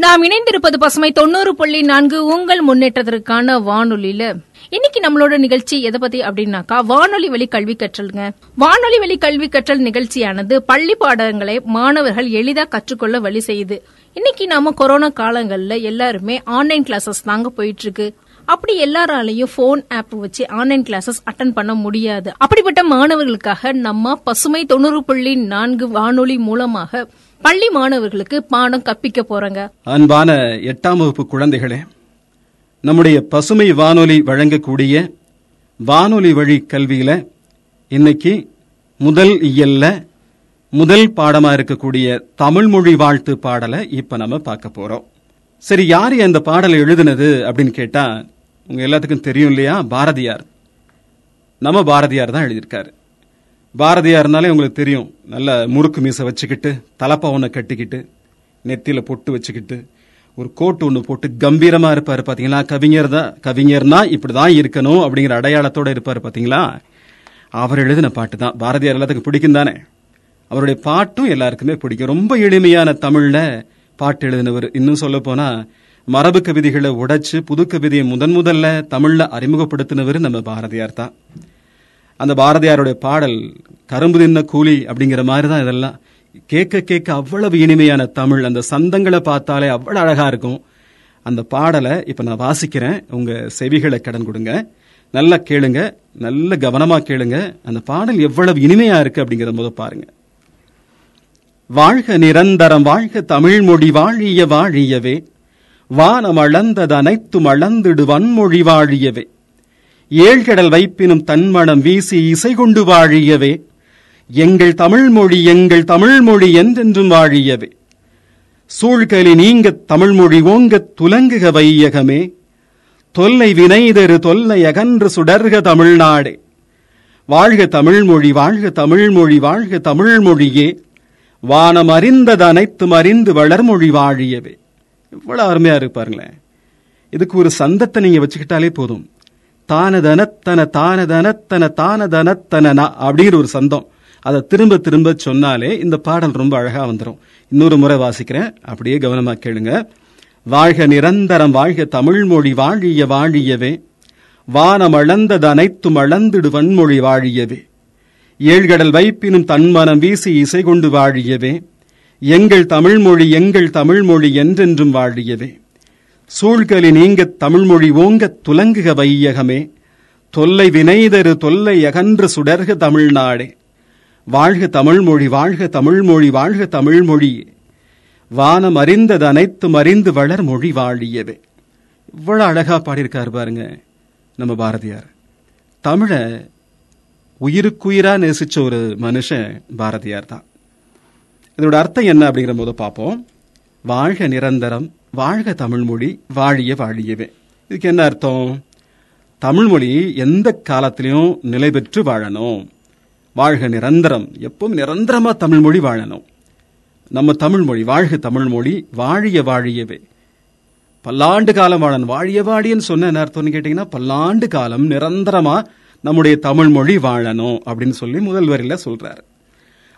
நாம் இணைந்திருப்பது பசுமை தொண்ணூறு புள்ளி நான்கு உங்கள் முன்னேற்றத்திற்கான வானொலியில. இன்னைக்கு நம்மளோட நிகழ்ச்சி எதை பத்தி அப்படின்னாக்கா வானொலி வழி கல்வி கற்றல்ங்க. வானொலி வழி கல்வி கற்றல் நிகழ்ச்சியானது பள்ளி பாடங்களை மாணவர்கள் எளிதா கற்றுக்கொள்ள வழி செய்யுது. இன்னைக்கு நாம கொரோனா காலங்கள்ல எல்லாருமே ஆன்லைன் கிளாஸஸ் தாங்க போயிட்டு இருக்கு அப்படி எல்லாராலையும் போன் ஆப் வச்சு ஆன்லைன் கிளாஸஸ் அட்டன் பண்ண முடியாது. அப்படிப்பட்ட மாணவர்களுக்காக நம்ம பசுமை தொண்ணூறு புள்ளி நான்கு வானொலி மூலமாக பள்ளி மாணவர்களுக்கு பாடம் கற்பிக்க போறோங்க. அன்பான எட்டாம் வகுப்பு குழந்தைகளே நம்முடைய பசுமை வானொலி வழங்கக்கூடிய வானொலி வழி கல்வியில இன்னைக்கு முதல் இயல்ல முதல் பாடமா இருக்கக்கூடிய தமிழ் மொழி வாழ்த்து பாடலை இப்ப நம்ம பார்க்க போறோம். சரி யார் அந்த பாடலை எழுதுனது அப்படின்னு கேட்டா உங்க எல்லாத்துக்கும் தெரியும் இல்லையா? பாரதியார். நம்ம பாரதியார் தான் எழுதியிருக்காரு. பாரதியார்னாலே உங்களுக்கு தெரியும். நல்ல முறுக்கு மீசை வச்சுக்கிட்டு தலப்பா ஒன்று கட்டிக்கிட்டு நெத்தியில பொட்டு வச்சுக்கிட்டு ஒரு கோட்டு ஒன்று போட்டு கம்பீரமா இருப்பாரு பாத்தீங்களா? கவிஞர் தான் கவிஞர்னா இப்படிதான் இருக்கணும் அப்படிங்கிற அடையாளத்தோட இருப்பாரு பாத்தீங்களா? அவர் எழுதின பாட்டு தான். பாரதியார் எல்லாத்துக்கும் பிடிக்கும் தானே? அவருடைய பாட்டும் எல்லாருக்குமே பிடிக்கும். ரொம்ப எளிமையான தமிழ்ல பாட்டு எழுதினவர். இன்னும் சொல்ல போனா மரபு கவிதைகளை உடைச்சு புது கவிதையை முதன் முதல்ல தமிழ்ல அறிமுகப்படுத்தினவர் நம்ம பாரதியார் தான். அந்த பாரதியாருடைய பாடல் கரும்பு தின்ன கூலி அப்படிங்கிற மாதிரி தான் இதெல்லாம். கேட்க கேட்க அவ்வளவு இனிமையான தமிழ் அந்த சந்தங்களை பார்த்தாலே அவ்வளோ அழகாக இருக்கும். அந்த பாடலை இப்போ நான் வாசிக்கிறேன். உங்கள் செவிகளை கடன் கொடுங்க. நல்லா கேளுங்க. நல்ல கவனமாக கேளுங்க. அந்த பாடல் எவ்வளவு இனிமையாக இருக்கு அப்படிங்கிறத முத பாருங்க. வாழ்க நிரந்தரம் வாழ்க தமிழ் மொழி வாழிய வாழியவே. வானம் அளந்தது அனைத்தும் அளந்திடு வன்மொழி வாழியவே. ஏழ்கடல் வைப்பினும் தன்மணம் வீசி இசை கொண்டு வாழியவே. எங்கள் தமிழ்மொழி எங்கள் தமிழ்மொழி என்றென்றும் வாழியவே. சூழ்கலி நீங்க தமிழ்மொழி ஓங்க துலங்குக வையகமே. தொல்லை வினைதரு தொல்லை அகன்று சுடர்க தமிழ்நாடே. வாழ்க தமிழ்மொழி வாழ்க தமிழ்மொழி வாழ்க தமிழ்மொழியே. வானம் அறிந்தது அனைத்தும் அறிந்து வளர்மொழி வாழியவே. இவ்வளவு அருமையா இருப்பாருங்களேன் இதுக்கு ஒரு சந்தத்தை நீங்க வச்சுக்கிட்டாலே போதும். தானதனத்தன தானதனத்தன தானதனத்தன அப்படிங்கிற ஒரு சந்தம். அதை திரும்ப திரும்ப சொன்னாலே இந்த பாடல் ரொம்ப அழகா வந்துடும் இன்னொரு முறை வாசிக்கிறேன். அப்படியே கவனமா கேளுங்க. வாழ்க நிரந்தரம் வாழ்க தமிழ் மொழி வாழிய வாழியவே. வானம் அளந்தது அனைத்தும் அளந்திடு வன்மொழி வாழியவே. ஏழ்கடல் வைப்பினும் தன்மனம் வீசி இசை கொண்டு வாழியவே. எங்கள் தமிழ்மொழி எங்கள் தமிழ்மொழி என்றென்றும் வாழியவே. சூழ்கலி நீங்க தமிழ்மொழி ஓங்க துலங்குக வையகமே. தொல்லை வினைதரு தொல்லை அகன்று சுடர்க தமிழ்நாடே. வாழ்க தமிழ்மொழி வாழ்க தமிழ்மொழி வாழ்க தமிழ்மொழி வானம் அறிந்தது அனைத்து அறிந்து வளர் மொழி வாழியவே. இவ்வளவு அழகா பாடியிருக்காரு பாருங்க நம்ம பாரதியார். தமிழ உயிருக்குயிரா நேசிச்ச ஒரு மனுஷன் பாரதியார் தான். இதோட அர்த்தம் என்ன அப்படிங்கிற போது பார்ப்போம். வாழ்க நிரந்தரம் வாழ்க தமிழ்மொழி வாழிய வாழியவே. இதுக்கு என்ன அர்த்தம்? தமிழ்மொழி எந்த காலத்திலையும் நிலை பெற்று வாழணும். வாழ்க நிரந்தரம் எப்பவும் நிரந்தரமாக தமிழ்மொழி வாழணும். நம்ம தமிழ்மொழி வாழ்க தமிழ்மொழி வாழிய வாழியவே. பல்லாண்டு காலம் வாழணும். வாழிய வாழியன்னு சொன்ன என்ன அர்த்தம்னு கேட்டீங்கன்னா பல்லாண்டு காலம் நிரந்தரமாக நம்முடைய தமிழ்மொழி வாழணும் அப்படின்னு சொல்லி முதல் வரியில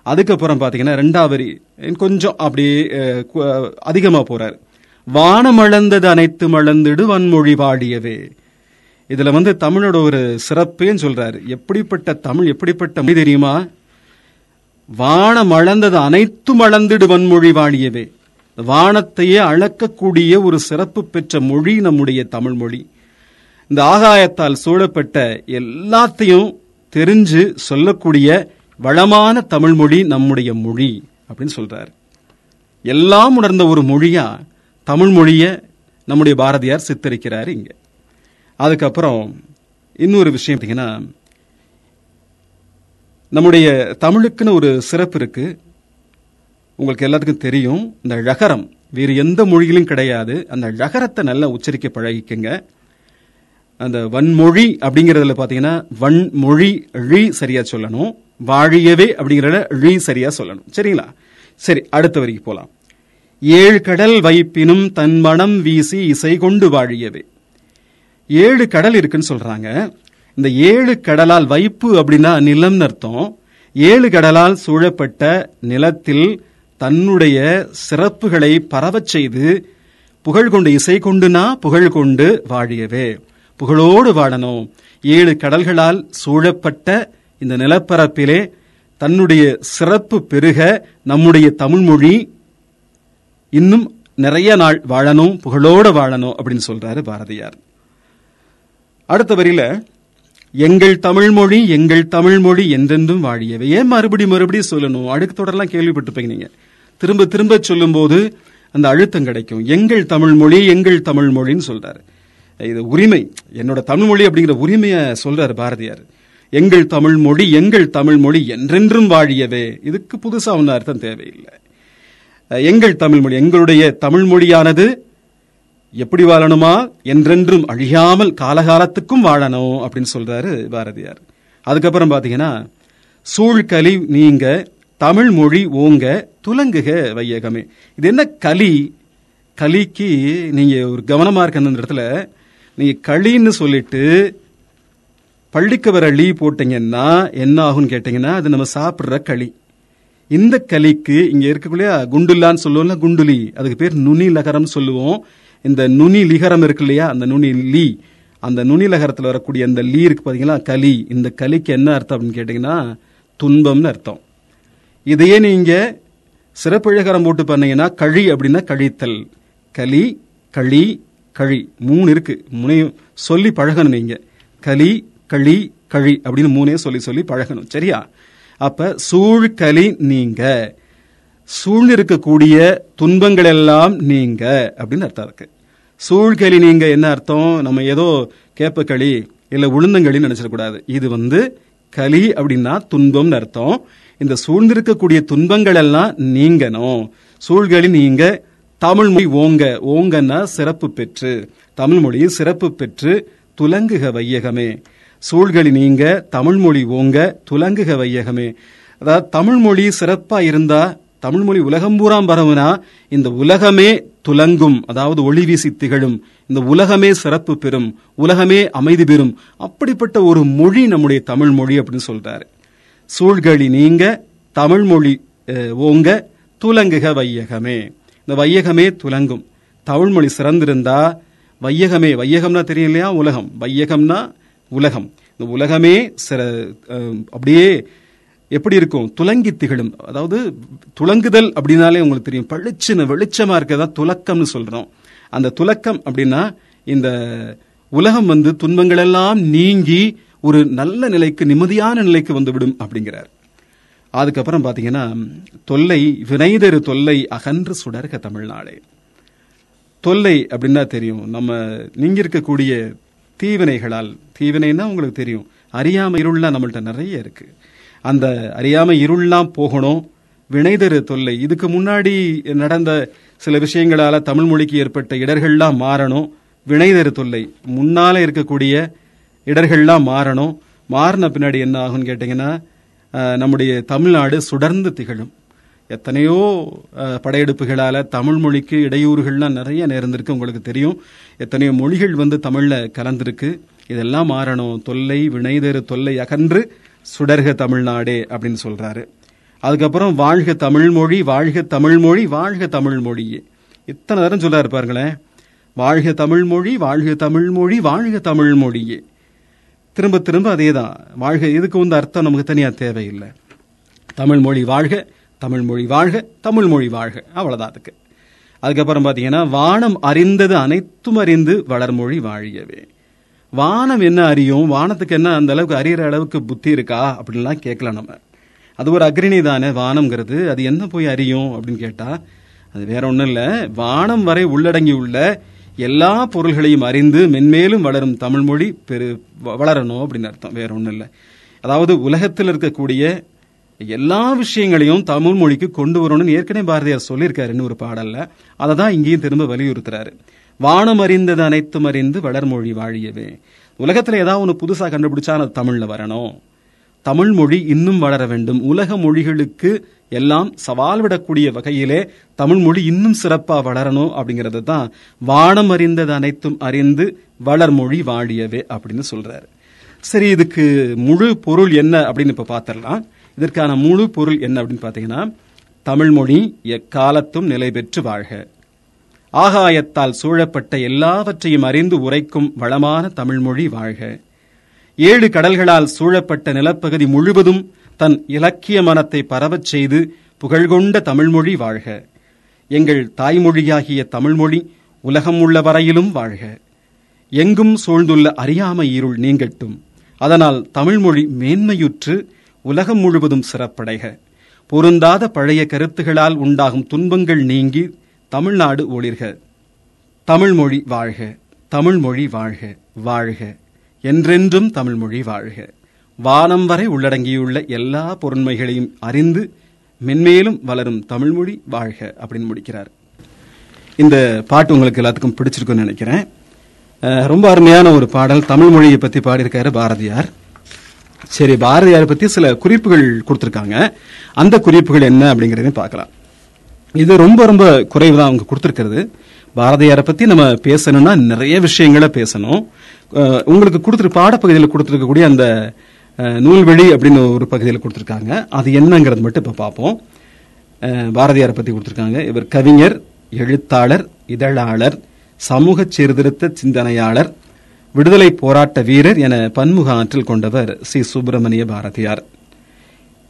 அதுக்கப்புறம் பார்த்தீங்கன்னா ரெண்டாவது வரி கொஞ்சம் அப்படியே அதிகமாக போகிறார் வானம் அளந்தது அனைத்து மளந்திடு வன்மொழி வாடியவே. இதுல வந்து தமிழோட ஒரு சிறப்பேன்னு சொல்றாரு. எப்படிப்பட்ட தமிழ் எப்படிப்பட்ட மொழி தெரியுமா? வானம் அளந்தது அனைத்தும் அளந்திடு வன்மொழி வாழியவே வானத்தையே அளக்கக்கூடிய ஒரு சிறப்பு பெற்ற மொழி நம்முடைய தமிழ் மொழி. இந்த ஆகாயத்தால் சூழப்பட்ட எல்லாத்தையும் தெரிஞ்சு சொல்லக்கூடிய வளமான தமிழ் மொழி நம்முடைய மொழி அப்படின்னு சொல்றாரு. எல்லாம் உணர்ந்த ஒரு மொழியா தமிழ் மொழியை நம்முடைய பாரதியார் சித்தரிக்கிறார் இங்க. அதுக்கப்புறம் இன்னொரு விஷயம் பார்த்தீங்கன்னா நம்முடைய தமிழுக்குன்னு ஒரு சிறப்பு இருக்கு. உங்களுக்கு எல்லாத்துக்கும் தெரியும் இந்த ழகரம் வேறு எந்த மொழியிலும் கிடையாது. அந்த ழகரத்தை நல்லா உச்சரிக்க பழகிக்கங்க. அந்த வன்மொழி அப்படிங்கறதுல பாத்தீங்கன்னா வன்மொழி ழி சரியா சொல்லணும். வாழியவே அப்படிங்கறத ழி சரியா சொல்லணும். சரிங்களா? சரி அடுத்த வரைக்கும் போலாம். ஏழு கடல் வைப்பினும் தன் மனம் வீசி இசை கொண்டு வாழியவே. ஏழு கடல் இருக்குன்னு சொல்றாங்க. இந்த ஏழு கடலால் வைப்பு அப்படின்னா நிலம்னு அர்த்தம். ஏழு கடலால் சூழப்பட்ட நிலத்தில் தன்னுடைய சிறப்புகளை பரவச் செய்து புகழ் கொண்டு இசை கொண்டுனா புகழ் கொண்டு வாழியவே. புகழோடு வாழணும். ஏழு கடல்களால் சூழப்பட்ட இந்த நிலப்பரப்பிலே தன்னுடைய சிறப்பு பெருக நம்முடைய தமிழ்மொழி இன்னும் நிறைய நாள் வாழணும் புகழோட வாழணும் அப்படின்னு சொல்றாரு பாரதியார். அடுத்த வரியில எங்கள் தமிழ்மொழி எங்கள் தமிழ்மொழி என்றென்றும் வாழியவை. ஏன் மறுபடி மறுபடியும் சொல்லணும்? அடுக்கு தொடரெல்லாம் கேள்விப்பட்டிருப்பீங்க நீங்க. திரும்ப திரும்ப சொல்லும்போது அந்த அழுத்தம் கிடைக்கும். எங்கள் தமிழ்மொழி எங்கள் தமிழ்மொழின்னு சொல்றாரு. இது உரிமை. என்னோட தமிழ்மொழி அப்படிங்கிற உரிமையை சொல்றாரு பாரதியார். எங்கள் தமிழ்மொழி எங்கள் தமிழ்மொழி என்றென்றும் வாழியவே. இதுக்கு புதுசா ஒன்றும் அர்த்தம் தேவையில்லை. எங்கள் தமிழ்மொழி எங்களுடைய தமிழ்மொழியானது எப்படி வாழணுமா? என்றென்றும் அழியாமல் காலகாலத்துக்கும் வாழணும் அப்படின்னு சொல்றாரு பாரதியார். அதுக்கப்புறம் பாத்தீங்கன்னா சூழ்கலி நீங்க தமிழ் மொழி ஓங்க துலங்குக வையகமே. இது என்ன கலி? களிக்கு நீங்க ஒரு கவனமா இருக்க அந்த இடத்துல. நீங்க களின்னு சொல்லிட்டு பள்ளிக்கு வர லீ போட்டீங்கன்னா என்ன ஆகும்னு கேட்டீங்கன்னா அது நம்ம சாப்பிட்ற களி இந்த களிக்கு இங்க இருக்கக்கூடிய குண்டுல்லான்னு சொல்லுவோம்ல குண்டுலி. அதுக்கு பேர் நுனி லகரம்னு சொல்லுவோம். இந்த நுனி லிகரம் இருக்கு இல்லையா அந்த நுனி லீ. அந்த நுனி லகரத்தில் வரக்கூடிய அந்த லீ இருக்கு பார்த்தீங்களா களி இந்த களிக்கு என்ன அர்த்தம் அப்படின்னு கேட்டீங்கன்னா துன்பம்னு அர்த்தம். இதையே நீங்க சிறப்பிழகரம் போட்டு பண்ணீங்கன்னா கழி அப்படின்னா கழித்தல். களி களி கழி. மூணு இருக்கு. மூணையும் சொல்லி பழகணும் நீங்க. களி களி கழி அப்படின்னு மூணே சொல்லி சொல்லி பழகணும். சரியா? அப்ப சூழ்களி நீங்க. சூழ்ந்து இருக்கக்கூடிய துன்பங்கள் எல்லாம் நீங்க அப்படின்னு அர்த்தம் இருக்கு. சூழ்களி நீங்க என்ன அர்த்தம்? நம்ம ஏதோ கேப்ப களி இல்ல உளுந்தங்களின்னு நினைச்சிடக்கூடாது இது வந்து களி அப்படின்னா துன்பம்னு அர்த்தம். இந்த சூழ்ந்திருக்கக்கூடிய துன்பங்கள் எல்லாம் நீங்கணும். சூழ்களி நீங்க தமிழ்மொழி ஓங்க. ஓங்கன்னா சிறப்பு பெற்று தமிழ்மொழி சிறப்பு பெற்று துலங்குக வையகமே. சூழ்களி நீங்க தமிழ்மொழி ஓங்க துலங்குக வையகமே. அதாவது தமிழ்மொழி சிறப்பா இருந்தா தமிழ்மொழி உலகம் பூராம் பரவுனா இந்த உலகமே துலங்கும். அதாவது ஒளி வீசி திகழும். இந்த உலகமே சிறப்பு பெறும். உலகமே அமைதி பெறும். அப்படிப்பட்ட ஒரு மொழி நம்முடைய தமிழ் மொழி அப்படின்னு சொல்றாரு. சூழ்களி நீங்க தமிழ்மொழி ஓங்க துலங்குக வையகமே. இந்த வையகமே துலங்கும். தமிழ்மொழி சிறந்திருந்தா வையகமே வையகம்னா தெரியும் இல்லையா உலகம். வையகம்னா உலகம். இந்த உலகமே சில அப்படியே எப்படி இருக்கும்? துலங்கி திகழும். அதாவது துலங்குதல் அப்படின்னாலே உங்களுக்கு தெரியும். பளிச்சுன்னு வெளிச்சமா இருக்கிறதா துலக்கம்னு சொல்றோம். அந்த துலக்கம் அப்படின்னா இந்த உலகம் வந்து துன்பங்கள் எல்லாம் நீங்கி ஒரு நல்ல நிலைக்கு நிம்மதியான நிலைக்கு வந்துவிடும் அப்படிங்கிறார். அதுக்கப்புறம் பாத்தீங்கன்னா தொல்லை வினைதரு தொல்லை அகன்று சுடர்க தமிழ்நாடே தொல்லை அப்படின்னா தெரியும். நம்ம நீங்க இருக்கக்கூடிய தீவினைகளால் தீவினைன்னா உங்களுக்கு தெரியும். அறியாமை இருள்லாம் நம்மள்ட்ட நிறைய இருக்கு. அந்த அறியாமை இருள்லாம் போகணும். வினைதரு தொல்லை. இதுக்கு முன்னாடி நடந்த சில விஷயங்களால தமிழ் மொழிக்கு ஏற்பட்ட இடர்கள்லாம் மாறணும். வினைதரு தொல்லை. முன்னால இருக்கக்கூடிய இடர்கள்லாம் மாறணும். மாறின பின்னாடி என்ன ஆகும்னு கேட்டீங்கன்னா நம்முடைய தமிழ்நாடு சுடர்ந்து திகழும். எத்தனையோ படையெடுப்புகளால் தமிழ் மொழிக்கு இடையூறுகள்லாம் நிறைய நேர்ந்திருக்கு உங்களுக்கு தெரியும். எத்தனையோ மொழிகள் வந்து தமிழில் கலந்திருக்கு. இதெல்லாம் மாறணும். தொல்லை வினைதெரு தொல்லை அகன்று சுடர்க தமிழ்நாடே அப்படின்னு சொல்கிறாரு அதுக்கப்புறம் வாழ்க தமிழ்மொழி வாழ்க தமிழ்மொழி வாழ்க தமிழ்மொழி இத்தனை தரம் சொல்லாரு பாருங்களேன். வாழ்க தமிழ்மொழி வாழ்க தமிழ்மொழி வாழ்க தமிழ்மொழியே திரும்ப திரும்ப அதே தான் வாழ்க இதுக்கு வந்து அர்த்தம் நமக்கு தனியாக தேவையில்லை. தமிழ்மொழி வாழ்க தமிழ் மொழி வாழ்க தமிழ் மொழி வாழ்க. அவ்வளவுதான் அதுக்கு. அதுக்கப்புறம் பாத்தீங்கன்னா வானம் அறிந்தது அனைத்தும் அறிந்து வளர்மொழி வாழியவே. வானம் என்ன அறியும் வானத்துக்கு என்ன அந்த அளவுக்கு அறிகிற அளவுக்கு புத்தி இருக்கா அப்படின்லாம் கேட்கலாம் நம்ம. அது ஒரு அக்ரிணி தானே வானம்ங்கிறது. அது என்ன போய் அறியும் அப்படின்னு கேட்டா அது வேற ஒண்ணும் இல்ல. வானம் வரை உள்ளடங்கி உள்ள எல்லா பொருள்களையும் அறிந்து மென்மேலும் வளரும் தமிழ் மொழி பெரு வளரணும் அப்படின்னு அர்த்தம். வேற ஒண்ணும் இல்லை. அதாவது உலகத்தில் இருக்கக்கூடிய எல்லா விஷயங்களையும் தமிழ் மொழிக்கு கொண்டு வரணும்னு ஏற்கனவே பாரதியார் சொல்லியிருக்காருன்னு ஒரு பாடல்ல. அதை தான் இங்கேயும் திரும்ப வலியுறுத்துறாரு. வானம் அறிந்தது அனைத்தும் அறிந்து வளர்மொழி வாழியவே. உலகத்துல ஏதாவது ஒன்று புதுசா கண்டுபிடிச்சா அது தமிழ்ல வரணும். தமிழ் மொழி இன்னும் வளர வேண்டும். உலக மொழிகளுக்கு எல்லாம் சவால் விடக்கூடிய வகையிலே தமிழ் மொழி இன்னும் சிறப்பா வளரணும் அப்படிங்கறது தான் வானம் அறிந்தது அனைத்தும் அறிந்து வளர்மொழி வாழியவே அப்படின்னு சொல்றாரு. சரி இதுக்கு முழு பொருள் என்ன அப்படின்னு இப்ப பாத்திரலாம். இதற்கான முழு பொருள் என்ன அப்படின்னு பார்த்தீங்கன்னா தமிழ்மொழி எக்காலத்தும் நிலை பெற்று வாழ்க. ஆகாயத்தால் சூழப்பட்ட எல்லாவற்றையும் அறிந்து உரைக்கும் வளமான தமிழ்மொழி வாழ்க. ஏழு கடல்களால் சூழப்பட்ட நிலப்பகுதி முழுவதும் தன் இலக்கிய மனத்தை பரவச் செய்து புகழ்கொண்ட தமிழ்மொழி வாழ்க. எங்கள் தாய்மொழியாகிய தமிழ்மொழி உலகம் உள்ள வரையிலும் வாழ்க. எங்கும் சூழ்ந்துள்ள அறியாமை இருள் நீங்கட்டும். அதனால் தமிழ்மொழி மேன்மையுற்று உலகம் முழுவதும் சிறப்படைக. பொருந்தாத பழைய கருத்துகளால் உண்டாகும் துன்பங்கள் நீங்கி தமிழ்நாடு ஒளிர்க. தமிழ்மொழி வாழ்க. தமிழ்மொழி வாழ்க. வாழ்க. என்றென்றும் தமிழ்மொழி வாழ்க. வானம் வரை உள்ளடங்கியுள்ள எல்லா பொருண்மைகளையும் அறிந்து மென்மேலும் வளரும் தமிழ்மொழி வாழ்க அப்படின்னு முடிக்கிறார். இந்த பாட்டு உங்களுக்கு எல்லாத்துக்கும் பிடிச்சிருக்குன்னு நினைக்கிறேன். ரொம்ப அருமையான ஒரு பாடல். தமிழ் மொழியை பத்தி பாடியிருக்காரு பாரதியார். சரி பாரதியாரை பத்தி சில குறிப்புகள் கொடுத்திருக்காங்க. அந்த குறிப்புகள் என்ன அப்படிங்கறதையும் பார்க்கலாம். இது ரொம்ப ரொம்ப குறைவு தான் அவங்க கொடுத்திருக்கிறது. பாரதியாரை பத்தி நம்ம பேசணும்னா நிறைய விஷயங்களை பேசணும். உங்களுக்கு கொடுத்துரு பாடப்பகுதியில் கொடுத்துருக்கக்கூடிய அந்த நூல்வெளி அப்படின்னு ஒரு பகுதியில் கொடுத்துருக்காங்க. அது என்னங்கிறது மட்டும் இப்போ பார்ப்போம். பாரதியாரை பத்தி கொடுத்துருக்காங்க. இவர் கவிஞர் எழுத்தாளர் இதழாளர் சமூக சீர்திருத்த சிந்தனையாளர் விடுதலை போராட்ட வீரர் என பன்முக ஆற்றல் கொண்டவர் சி. சுப்பிரமணிய பாரதியார்.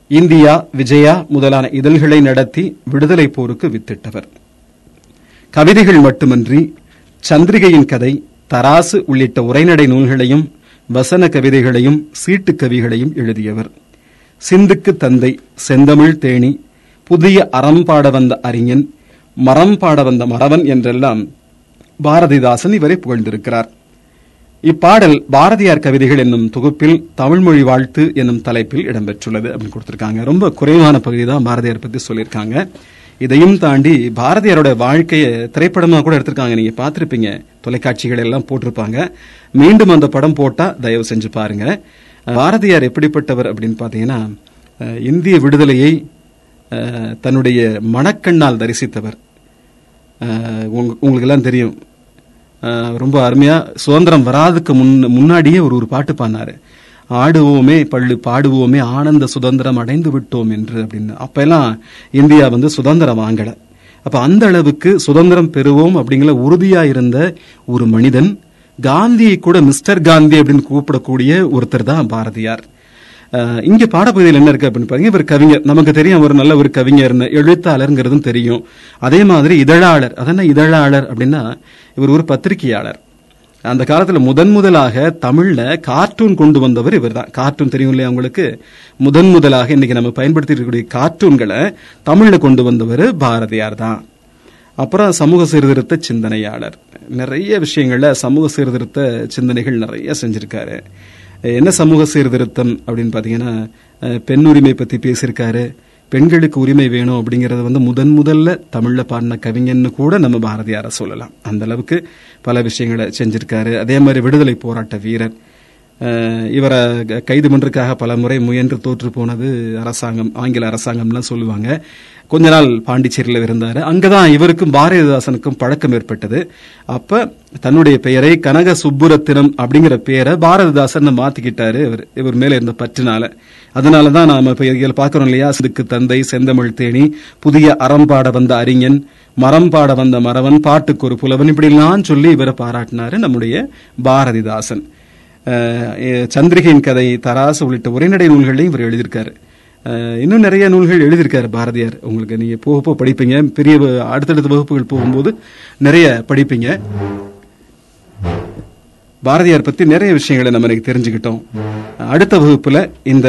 இந்தியா விஜயா முதலான இதழ்களை நடத்தி விடுதலை போருக்கு வித்திட்டவர். கவிதைகள் மட்டுமன்றி சந்திரிகையின் கதை தராசு உள்ளிட்ட உரைநடை நூல்களையும் வசன கவிதைகளையும் சீட்டு கவிகளையும் எழுதியவர். சிந்துக்கு தந்தை செந்தமிழ் தேனி புதிய அறம் பாட வந்த அறிஞன் மரம் பாட வந்த மறவன் என்றெல்லாம் பாரதிதாசன் இவரை புகழ்ந்திருக்கிறார். இப்பாடல் பாரதியார் கவிதைகள் என்னும் தொகுப்பில் தமிழ்மொழி வாழ்த்து என்னும் தலைப்பில் இடம்பெற்றுள்ளது அப்படின்னு கொடுத்திருக்காங்க. ரொம்ப குறைவான பகுதி தான் பாரதியார் பத்தி சொல்லியிருக்காங்க. இதையும் தாண்டி பாரதியாரோட வாழ்க்கையை திரைப்படமா கூட எடுத்திருக்காங்க. நீங்க பார்த்துருப்பீங்க. தொலைக்காட்சிகள் எல்லாம் போட்டிருப்பாங்க. மீண்டும் அந்த படம் போட்டா தயவு செஞ்சு பாருங்க. பாரதியார் எப்படிப்பட்டவர் அப்படின்னு பாத்தீங்கன்னா இந்திய விடுதலையை தன்னுடைய மனக்கண்ணால் தரிசித்தவர். உங்களுக்கு எல்லாம் தெரியும். ரொம்ப அருமையா சுதந்திரம் வராதுக்கு முன் முன்னாடியே ஒரு ஒரு பாட்டு பாடினாரு. ஆடுவோமே பள்ளு பாடுவோமே ஆனந்த சுதந்திரம் அடைந்து விட்டோம் என்று அப்படின்னு. அப்பெல்லாம் இந்தியா வந்து சுதந்திரம் வாங்கல. அப்ப அந்த அளவுக்கு சுதந்திரம் பெறுவோம் அப்படிங்கிற உறுதியா இருந்த ஒரு மனிதன் காந்தியை கூட மிஸ்டர் காந்தி அப்படின்னு கூப்பிடக்கூடிய ஒருத்தர் தான் பாரதியார். இங்க பாடப்பகுதியில் என்ன இருக்கு அப்படின்னு பாருங்க இவர் கவிஞர். நமக்கு தெரியும் அவர் நல்ல ஒரு கவிஞர்னு. எழுத்தாளருங்கிறதும் தெரியும். அதே மாதிரி இதழாளர். அதென்ன இதழாளர் அப்படின்னா இவர் ஒரு பத்திரிகையாளர். அந்த காலத்துல முதன் முதலாக தமிழ்ல கார்ட்டூன் கொண்டு வந்தவர் இவர்தான். கார்ட்டூன் தெரியும் இல்லையா உங்களுக்கு? முதன் முதலாக இன்னைக்கு நம்ம பயன்படுத்தி இருக்கக்கூடிய கார்ட்டூன்களை தமிழில் கொண்டு வந்தவர் பாரதியார் தான் அப்புறம் சமூக சீர்திருத்த சிந்தனையாளர். நிறைய விஷயங்களில் சமூக சீர்திருத்த சிந்தனைகள் நிறைய செஞ்சிருக்காரு. என்ன சமூக சீர்திருத்தம் அப்படின்னு பார்த்தீங்கன்னா பெண் உரிமை பற்றி பேசியிருக்காரு. பெண்களுக்கு உரிமை வேணும் அப்படிங்கறத வந்து முதன் முதல்ல தமிழ்ல பாடின கவிஞன்னு கூட நம்ம பாரதியார சொல்லலாம். அந்த அளவுக்கு பல விஷயங்களை செஞ்சிருக்காரு. அதே மாதிரி விடுதலை போராட்ட வீரர். இவரை க- கைது பண்றதுக்காக பல முறை முயன்று தோற்று போனது அரசாங்கம் ஆங்கில அரசாங்கம்லாம் சொல்லுவாங்க. கொஞ்ச நாள் பாண்டிச்சேரியில் இருந்தாரு. அங்கதான் இவருக்கும் பாரதிதாசனுக்கும் பழக்கம் ஏற்பட்டது. அப்ப தன்னுடைய பெயரை கனக சுப்புரத்தினம் அப்படிங்கிற பெயரை பாரதிதாசன் மாத்திக்கிட்டாரு. இவர் இவர் மேல இருந்த பற்றினால. அதனாலதான் நாம இப்ப இதில் பார்க்குறோம் இல்லையா? சிதுக்கு தந்தை செந்தமிழ் தேனி புதிய அறம்பாட வந்த அறிஞன் மரம் பாட வந்த மறவன் பாட்டுக்கு ஒரு புலவன் இப்படிலாம் சொல்லி இவரை பாராட்டினாரு நம்முடைய பாரதிதாசன். சந்திரிகையின் கதை தராசு உள்ளிட்ட உரைநடை நூல்களையும் இவர் எழுதியிருக்காரு. இன்னும் நிறைய நூல்கள் எழுதியிருக்காரு பாரதியார். உங்களுக்கு நீங்க போக போக படிப்பீங்க. பெரிய அடுத்தடுத்த வகுப்புகள் போகும்போது நிறைய படிப்பீங்க. பாரதியார் பத்தி நிறைய விஷயங்களை நம்ம இன்னைக்கு தெரிஞ்சுக்கிட்டோம். அடுத்த வகுப்புல இந்த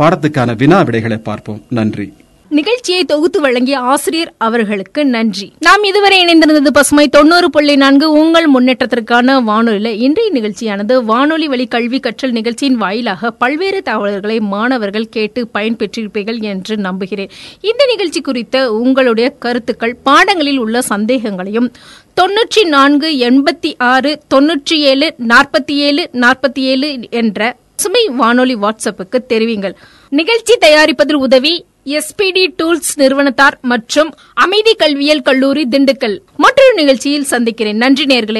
பாடத்துக்கான வினா விடைகளை பார்ப்போம். நன்றி. நிகழ்ச்சியை தொகுத்து வழங்கிய ஆசிரியர் அவர்களுக்கு நன்றி. நாம் இதுவரை இணைந்திருந்தது பசுமை தொண்ணூறு புள்ளி நான்கு உங்கள் முன்னேற்றத்திற்கான வானொலியில். இன்றைய நிகழ்ச்சியானது வானொலி வழி கல்வி கற்றல் நிகழ்ச்சியின் வாயிலாக பல்வேறு தகவல்களை மாணவர்கள் கேட்டு பயன்பெற்றிருப்பீர்கள் என்று நம்புகிறேன். இந்த நிகழ்ச்சி குறித்த உங்களுடைய கருத்துக்கள் பாடங்களில் உள்ள சந்தேகங்களையும் தொன்னூற்றி நான்கு எண்பத்தி ஆறு தொன்னூற்றி ஏழு நாற்பத்தி ஏழு நாற்பத்தி ஏழு என்ற சுமை வானொலி வாட்ஸ்அப்புக்கு தெரிவிங்கள். நிகழ்ச்சி தயாரிப்பதில் உதவி எஸ்பிடி டூல்ஸ் நிறுவனத்தார் மற்றும் அமைதி கல்வியல் கல்லூரி திண்டுக்கல். மற்றொரு நிகழ்ச்சியில் சந்திக்கிறேன். நன்றி நேர்களே.